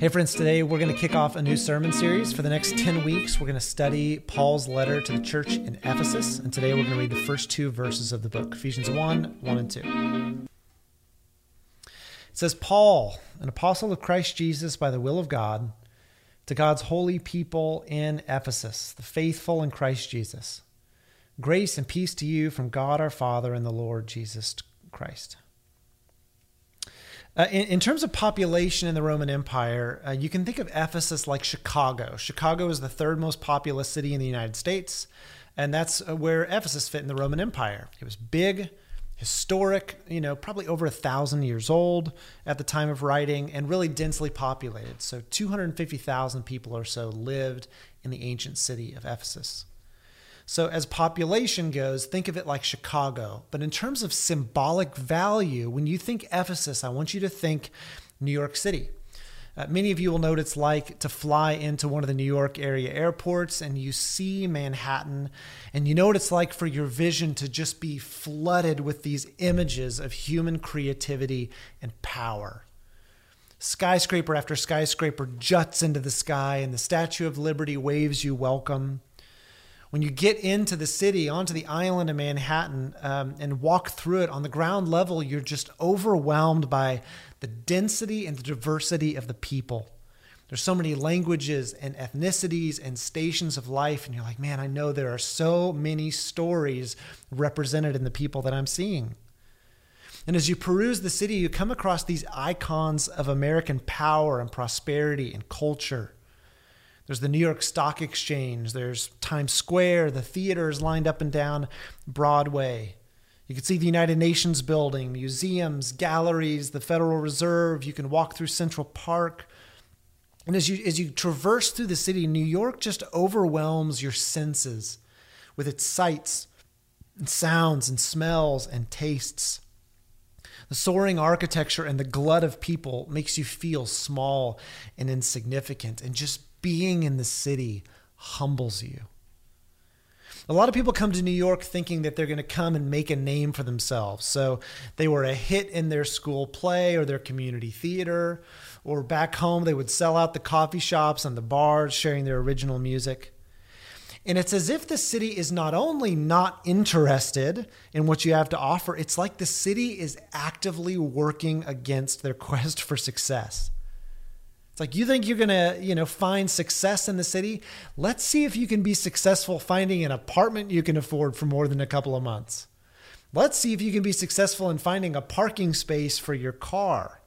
Hey, friends, today we're going to kick off a new sermon series. For the next 10 weeks, we're going to study Paul's letter to the church in Ephesus. And today we're going to read the first two verses of the book Ephesians 1 1 and 2. It says, Paul, an apostle of Christ Jesus by the will of God, to God's holy people in Ephesus, the faithful in Christ Jesus. Grace and peace to you from God our Father and the Lord Jesus Christ. Uh, in, in, terms of population in the Roman Empire, uh, you can think of Ephesus like Chicago. Chicago is the third most populous city in the United States, and that's uh, where Ephesus fit in the Roman Empire. It was big, historic, you know, probably over a thousand years old at the time of writing, and really densely populated. So 250,000 people or so lived in the ancient city of Ephesus. So, as population goes, think of it like Chicago. But in terms of symbolic value, when you think Ephesus, I want you to think New York City. Uh, many of you will know what it's like to fly into one of the New York area airports and you see Manhattan, and you know what it's like for your vision to just be flooded with these images of human creativity and power. Skyscraper after skyscraper juts into the sky, and the Statue of Liberty waves you welcome when you get into the city, onto the island of Manhattan, um, and walk through it on the ground level, you're just overwhelmed by the density and the diversity of the people. There's so many languages and ethnicities and stations of life, and you're like, man, I know there are so many stories represented in the people that I'm seeing. And as you peruse the city, you come across these icons of American power and prosperity and culture. There's the New York Stock Exchange. There's Times Square. The theaters lined up and down Broadway. You can see the United Nations building, museums, galleries, the Federal Reserve. You can walk through Central Park. And as you, as you traverse through the city, New York just overwhelms your senses with its sights and sounds and smells and tastes. The soaring architecture and the glut of people makes you feel small and insignificant and just being in the city humbles you. A lot of people come to New York thinking that they're going to come and make a name for themselves. So they were a hit in their school play or their community theater, or back home they would sell out the coffee shops and the bars sharing their original music. And it's as if the city is not only not interested in what you have to offer, it's like the city is actively working against their quest for success. It's like you think you're going to, you know, find success in the city? Let's see if you can be successful finding an apartment you can afford for more than a couple of months. Let's see if you can be successful in finding a parking space for your car.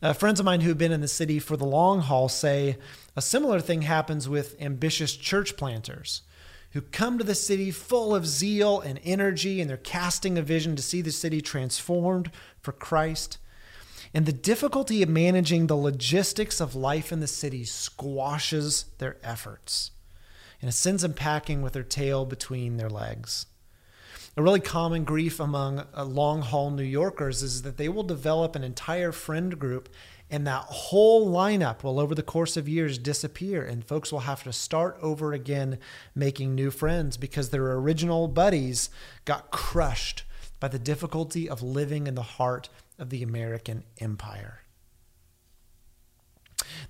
Uh, friends of mine who've been in the city for the long haul say a similar thing happens with ambitious church planters who come to the city full of zeal and energy, and they're casting a vision to see the city transformed for Christ. And the difficulty of managing the logistics of life in the city squashes their efforts. And it sends them packing with their tail between their legs. A really common grief among uh, long haul New Yorkers is that they will develop an entire friend group and that whole lineup will, over the course of years, disappear. And folks will have to start over again making new friends because their original buddies got crushed by the difficulty of living in the heart of the American Empire.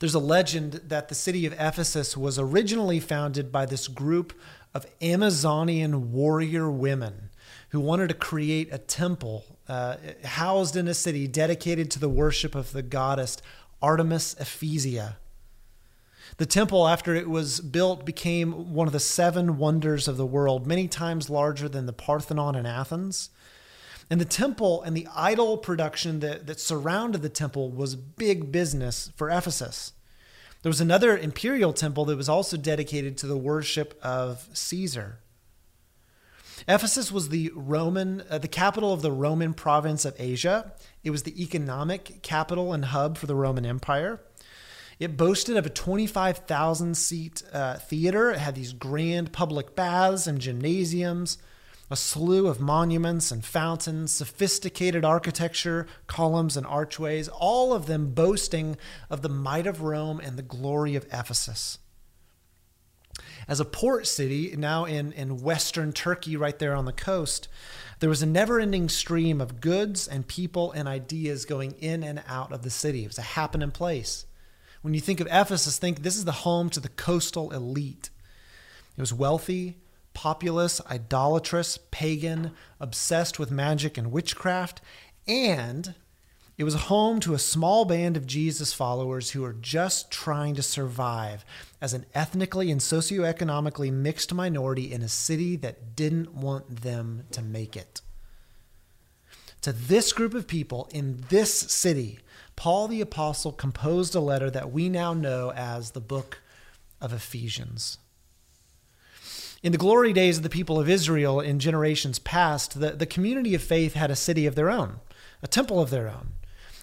There's a legend that the city of Ephesus was originally founded by this group of Amazonian warrior women who wanted to create a temple uh, housed in a city dedicated to the worship of the goddess Artemis Ephesia. The temple, after it was built, became one of the seven wonders of the world, many times larger than the Parthenon in Athens. And the temple and the idol production that, that surrounded the temple was big business for Ephesus. There was another imperial temple that was also dedicated to the worship of Caesar. Ephesus was the Roman, uh, the capital of the Roman province of Asia. It was the economic capital and hub for the Roman Empire. It boasted of a 25,000 seat uh, theater. It had these grand public baths and gymnasiums a slew of monuments and fountains, sophisticated architecture, columns and archways, all of them boasting of the might of Rome and the glory of Ephesus. As a port city, now in, in western Turkey, right there on the coast, there was a never ending stream of goods and people and ideas going in and out of the city. It was a happening place. When you think of Ephesus, think this is the home to the coastal elite. It was wealthy, populous, idolatrous, pagan, obsessed with magic and witchcraft, and it was home to a small band of Jesus followers who were just trying to survive as an ethnically and socioeconomically mixed minority in a city that didn't want them to make it. To this group of people in this city, Paul the Apostle composed a letter that we now know as the book of Ephesians. In the glory days of the people of Israel in generations past, the, the community of faith had a city of their own, a temple of their own.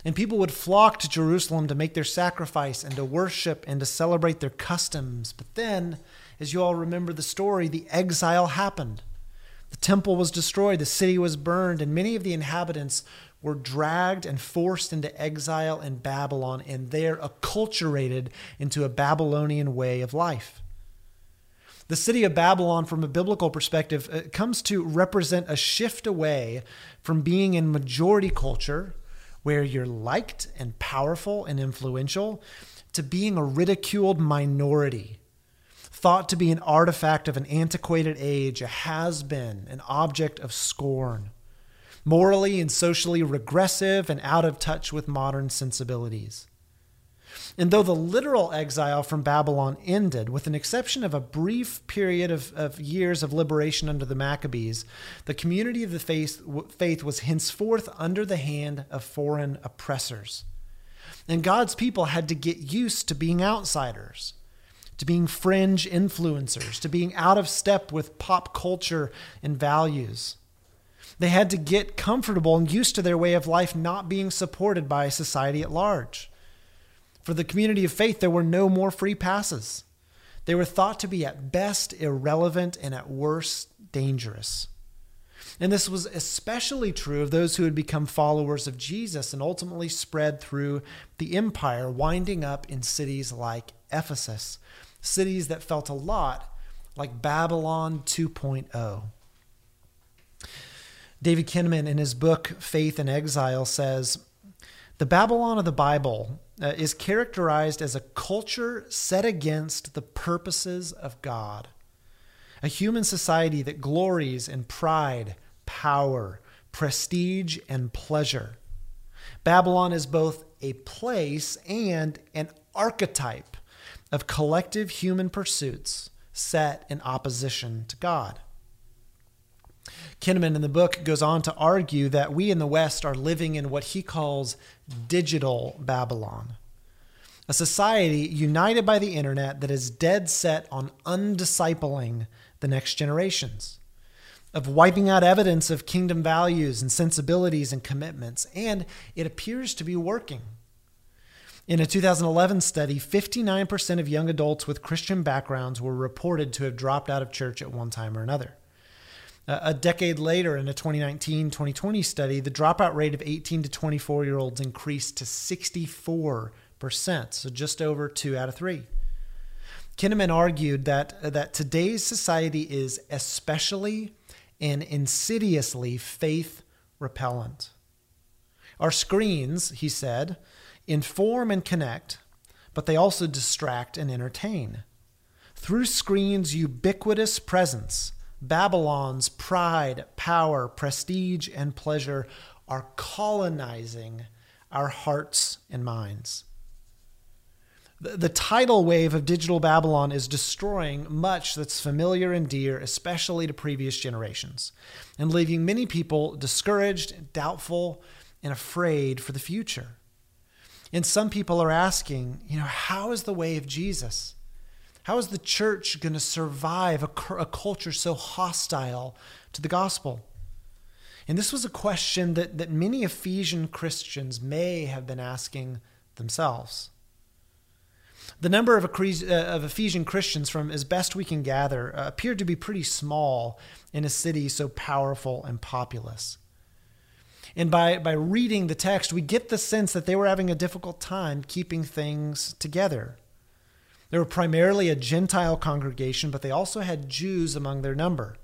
And people would flock to Jerusalem to make their sacrifice and to worship and to celebrate their customs. But then, as you all remember the story, the exile happened. The temple was destroyed, the city was burned, and many of the inhabitants were dragged and forced into exile in Babylon and there acculturated into a Babylonian way of life. The city of Babylon, from a biblical perspective, uh, comes to represent a shift away from being in majority culture, where you're liked and powerful and influential, to being a ridiculed minority, thought to be an artifact of an antiquated age, a has been, an object of scorn, morally and socially regressive and out of touch with modern sensibilities. And though the literal exile from Babylon ended, with an exception of a brief period of, of years of liberation under the Maccabees, the community of the faith, faith was henceforth under the hand of foreign oppressors. And God's people had to get used to being outsiders, to being fringe influencers, to being out of step with pop culture and values. They had to get comfortable and used to their way of life not being supported by society at large. For the community of faith, there were no more free passes. They were thought to be at best irrelevant and at worst dangerous. And this was especially true of those who had become followers of Jesus and ultimately spread through the empire, winding up in cities like Ephesus, cities that felt a lot like Babylon 2.0. David Kinnaman, in his book Faith in Exile, says The Babylon of the Bible uh, is characterized as a culture set against the purposes of God, a human society that glories in pride, power, prestige, and pleasure. Babylon is both a place and an archetype of collective human pursuits set in opposition to God. Kinnaman in the book goes on to argue that we in the West are living in what he calls digital Babylon, a society united by the internet that is dead set on undiscipling the next generations, of wiping out evidence of kingdom values and sensibilities and commitments, and it appears to be working. In a 2011 study, 59% of young adults with Christian backgrounds were reported to have dropped out of church at one time or another. A decade later, in a 2019 2020 study, the dropout rate of 18 to 24 year olds increased to 64%, so just over two out of three. Kinnaman argued that, that today's society is especially and insidiously faith repellent. Our screens, he said, inform and connect, but they also distract and entertain. Through screens' ubiquitous presence, Babylon's pride, power, prestige, and pleasure are colonizing our hearts and minds. The, tidal wave of digital Babylon is destroying much that's familiar and dear, especially to previous generations, and leaving many people discouraged, doubtful, and afraid for the future. And some people are asking, you know, how is the way of Jesus? How is the church going to survive a, a culture so hostile to the gospel? And this was a question that, that many Ephesian Christians may have been asking themselves. The number of, uh, Ephesian Christians, from as best we can gather, uh, appeared to be pretty small in a city so powerful and populous. And by, by reading the text, we get the sense that they were having a difficult time keeping things together. They were primarily a Gentile congregation, but they also had Jews among their number.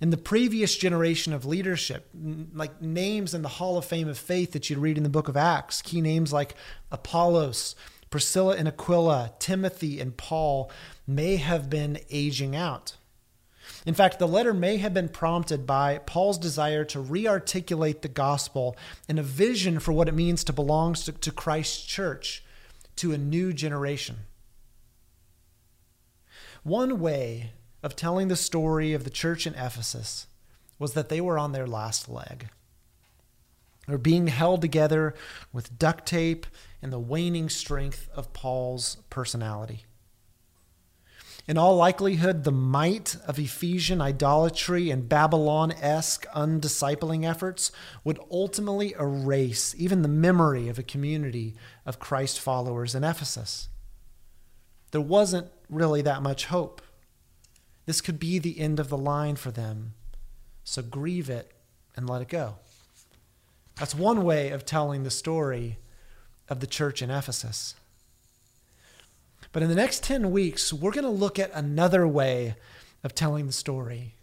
In the previous generation of leadership, like names in the Hall of Fame of Faith that you'd read in the book of Acts, key names like Apollos, Priscilla and Aquila, Timothy and Paul may have been aging out. In fact, the letter may have been prompted by Paul's desire to rearticulate the gospel and a vision for what it means to belong to Christ's church to a new generation. One way of telling the story of the church in Ephesus was that they were on their last leg. They were being held together with duct tape and the waning strength of Paul's personality. In all likelihood, the might of Ephesian idolatry and Babylon esque undiscipling efforts would ultimately erase even the memory of a community of Christ followers in Ephesus. There wasn't really that much hope. This could be the end of the line for them. So grieve it and let it go. That's one way of telling the story of the church in Ephesus. But in the next 10 weeks, we're going to look at another way of telling the story.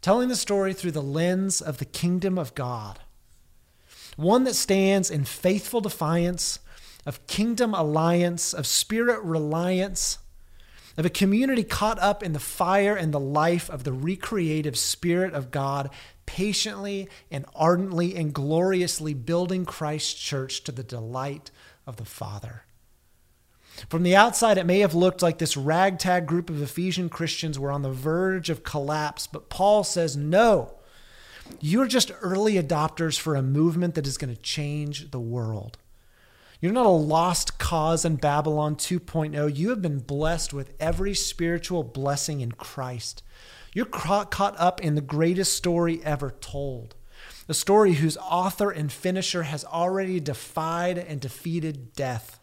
Telling the story through the lens of the kingdom of God. One that stands in faithful defiance of kingdom alliance, of spirit reliance, of a community caught up in the fire and the life of the recreative Spirit of God, patiently and ardently and gloriously building Christ's church to the delight of the Father. From the outside, it may have looked like this ragtag group of Ephesian Christians were on the verge of collapse, but Paul says, no. You're just early adopters for a movement that is going to change the world. You're not a lost cause in Babylon 2.0. You have been blessed with every spiritual blessing in Christ. You're caught up in the greatest story ever told. A story whose author and finisher has already defied and defeated death.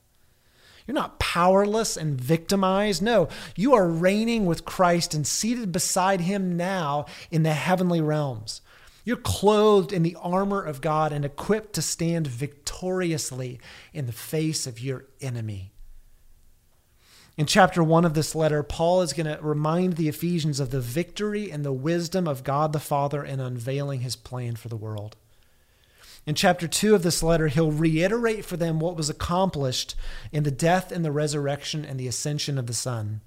You're not powerless and victimized. No, you are reigning with Christ and seated beside him now in the heavenly realms. You're clothed in the armor of God and equipped to stand victoriously in the face of your enemy. In chapter one of this letter, Paul is going to remind the Ephesians of the victory and the wisdom of God the Father in unveiling his plan for the world. In chapter 2 of this letter, he'll reiterate for them what was accomplished in the death and the resurrection and the ascension of the Son.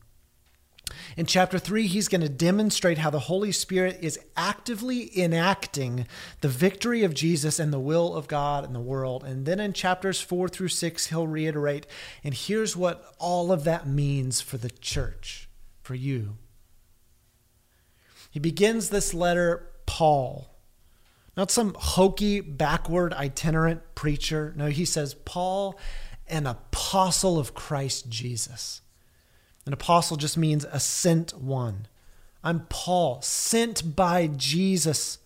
In chapter 3, he's going to demonstrate how the Holy Spirit is actively enacting the victory of Jesus and the will of God in the world. And then in chapters 4 through 6, he'll reiterate, and here's what all of that means for the church, for you. He begins this letter, Paul not some hokey, backward, itinerant preacher. No, he says, Paul, an apostle of Christ Jesus. An apostle just means a sent one. I'm Paul, sent by Jesus,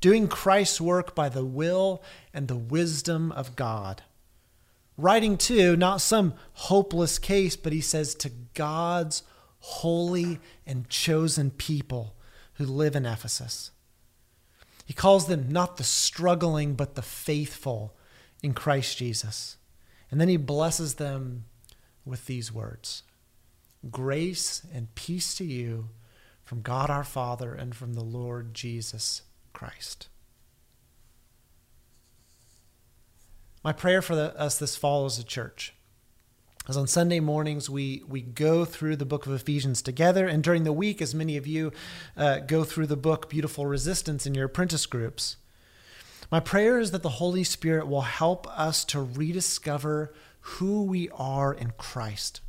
doing Christ's work by the will and the wisdom of God. Writing to not some hopeless case, but he says to God's holy and chosen people who live in Ephesus. He calls them not the struggling, but the faithful in Christ Jesus. And then he blesses them with these words Grace and peace to you from God our Father and from the Lord Jesus Christ. My prayer for the, us this fall as a church as on Sunday mornings, we, we go through the book of Ephesians together. And during the week, as many of you uh, go through the book Beautiful Resistance in your apprentice groups, my prayer is that the Holy Spirit will help us to rediscover who we are in Christ.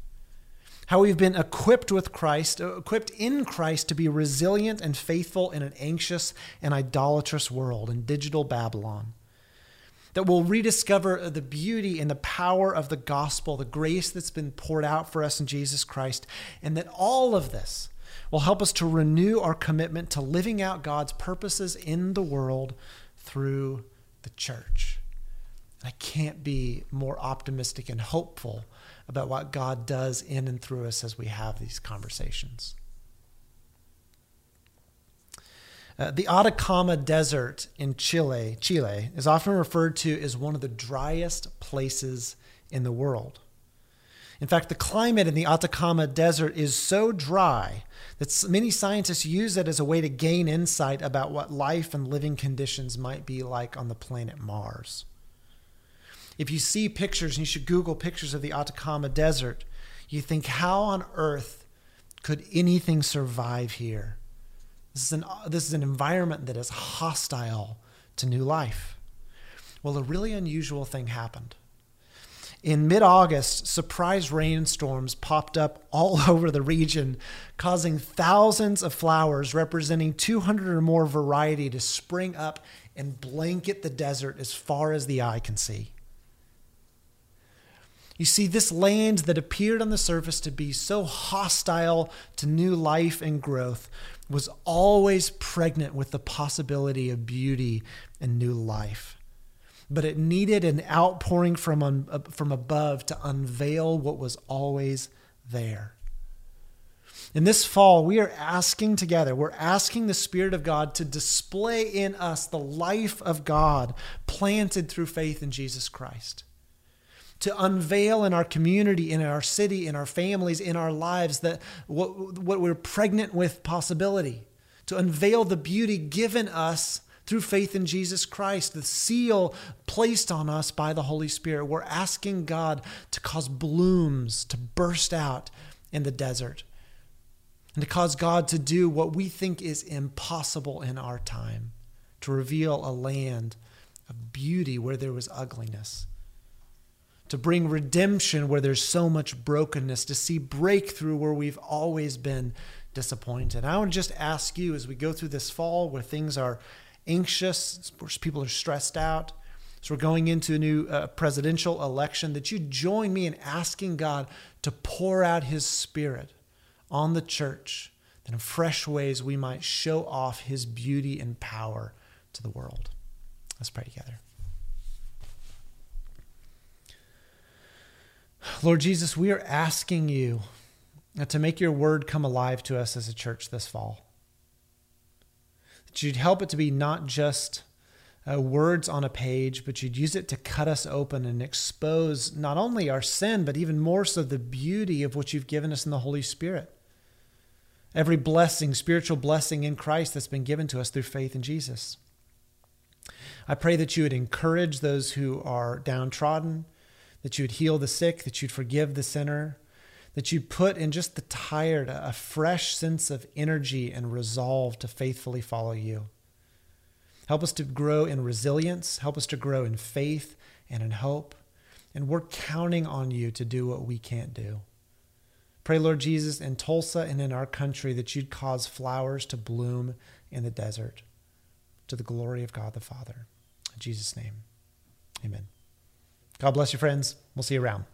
How we've been equipped with Christ, uh, equipped in Christ to be resilient and faithful in an anxious and idolatrous world in digital Babylon that we'll rediscover the beauty and the power of the gospel, the grace that's been poured out for us in Jesus Christ, and that all of this will help us to renew our commitment to living out God's purposes in the world through the church. I can't be more optimistic and hopeful about what God does in and through us as we have these conversations. Uh, the Atacama Desert in Chile, Chile is often referred to as one of the driest places in the world. In fact, the climate in the Atacama Desert is so dry that many scientists use it as a way to gain insight about what life and living conditions might be like on the planet Mars. If you see pictures, and you should Google pictures of the Atacama Desert, you think, how on earth could anything survive here? This is an, this is an environment that is hostile to new life. Well, a really unusual thing happened. In mid August, surprise rainstorms popped up all over the region, causing thousands of flowers representing 200 or more variety to spring up and blanket the desert as far as the eye can see. You see, this land that appeared on the surface to be so hostile to new life and growth was always pregnant with the possibility of beauty and new life but it needed an outpouring from, un, from above to unveil what was always there. In this fall, we are asking together, we're asking the Spirit of God to display in us the life of God planted through faith in Jesus Christ. To unveil in our community, in our city, in our families, in our lives, that what, what we're pregnant with possibility. To unveil the beauty given us through faith in Jesus Christ, the seal placed on us by the Holy Spirit. We're asking God to cause blooms to burst out in the desert and to cause God to do what we think is impossible in our time to reveal a land of beauty where there was ugliness, to bring redemption where there's so much brokenness, to see breakthrough where we've always been disappointed. I want to just ask you as we go through this fall where things are anxious, where people are stressed out. So we're going into a new uh, presidential election that you join me in asking God to pour out his spirit on the church that in fresh ways we might show off his beauty and power to the world. Let's pray together. Lord Jesus, we are asking you to make your word come alive to us as a church this fall that you'd help it to be not just uh, words on a page, but you'd use it to cut us open and expose not only our sin, but even more so the beauty of what you've given us in the Holy Spirit. Every blessing, spiritual blessing in Christ that's been given to us through faith in Jesus. I pray that you would encourage those who are downtrodden, that you would heal the sick, that you'd forgive the sinner, that you'd put in just the tired a fresh sense of energy and resolve to faithfully follow you. Help us to grow in resilience, help us to grow in faith and in hope. And we're counting on you to do what we can't do. Pray, Lord Jesus, in Tulsa and in our country that you'd cause flowers to bloom in the desert to the glory of God the Father. In Jesus' name, amen. God bless you, friends. We'll see you around.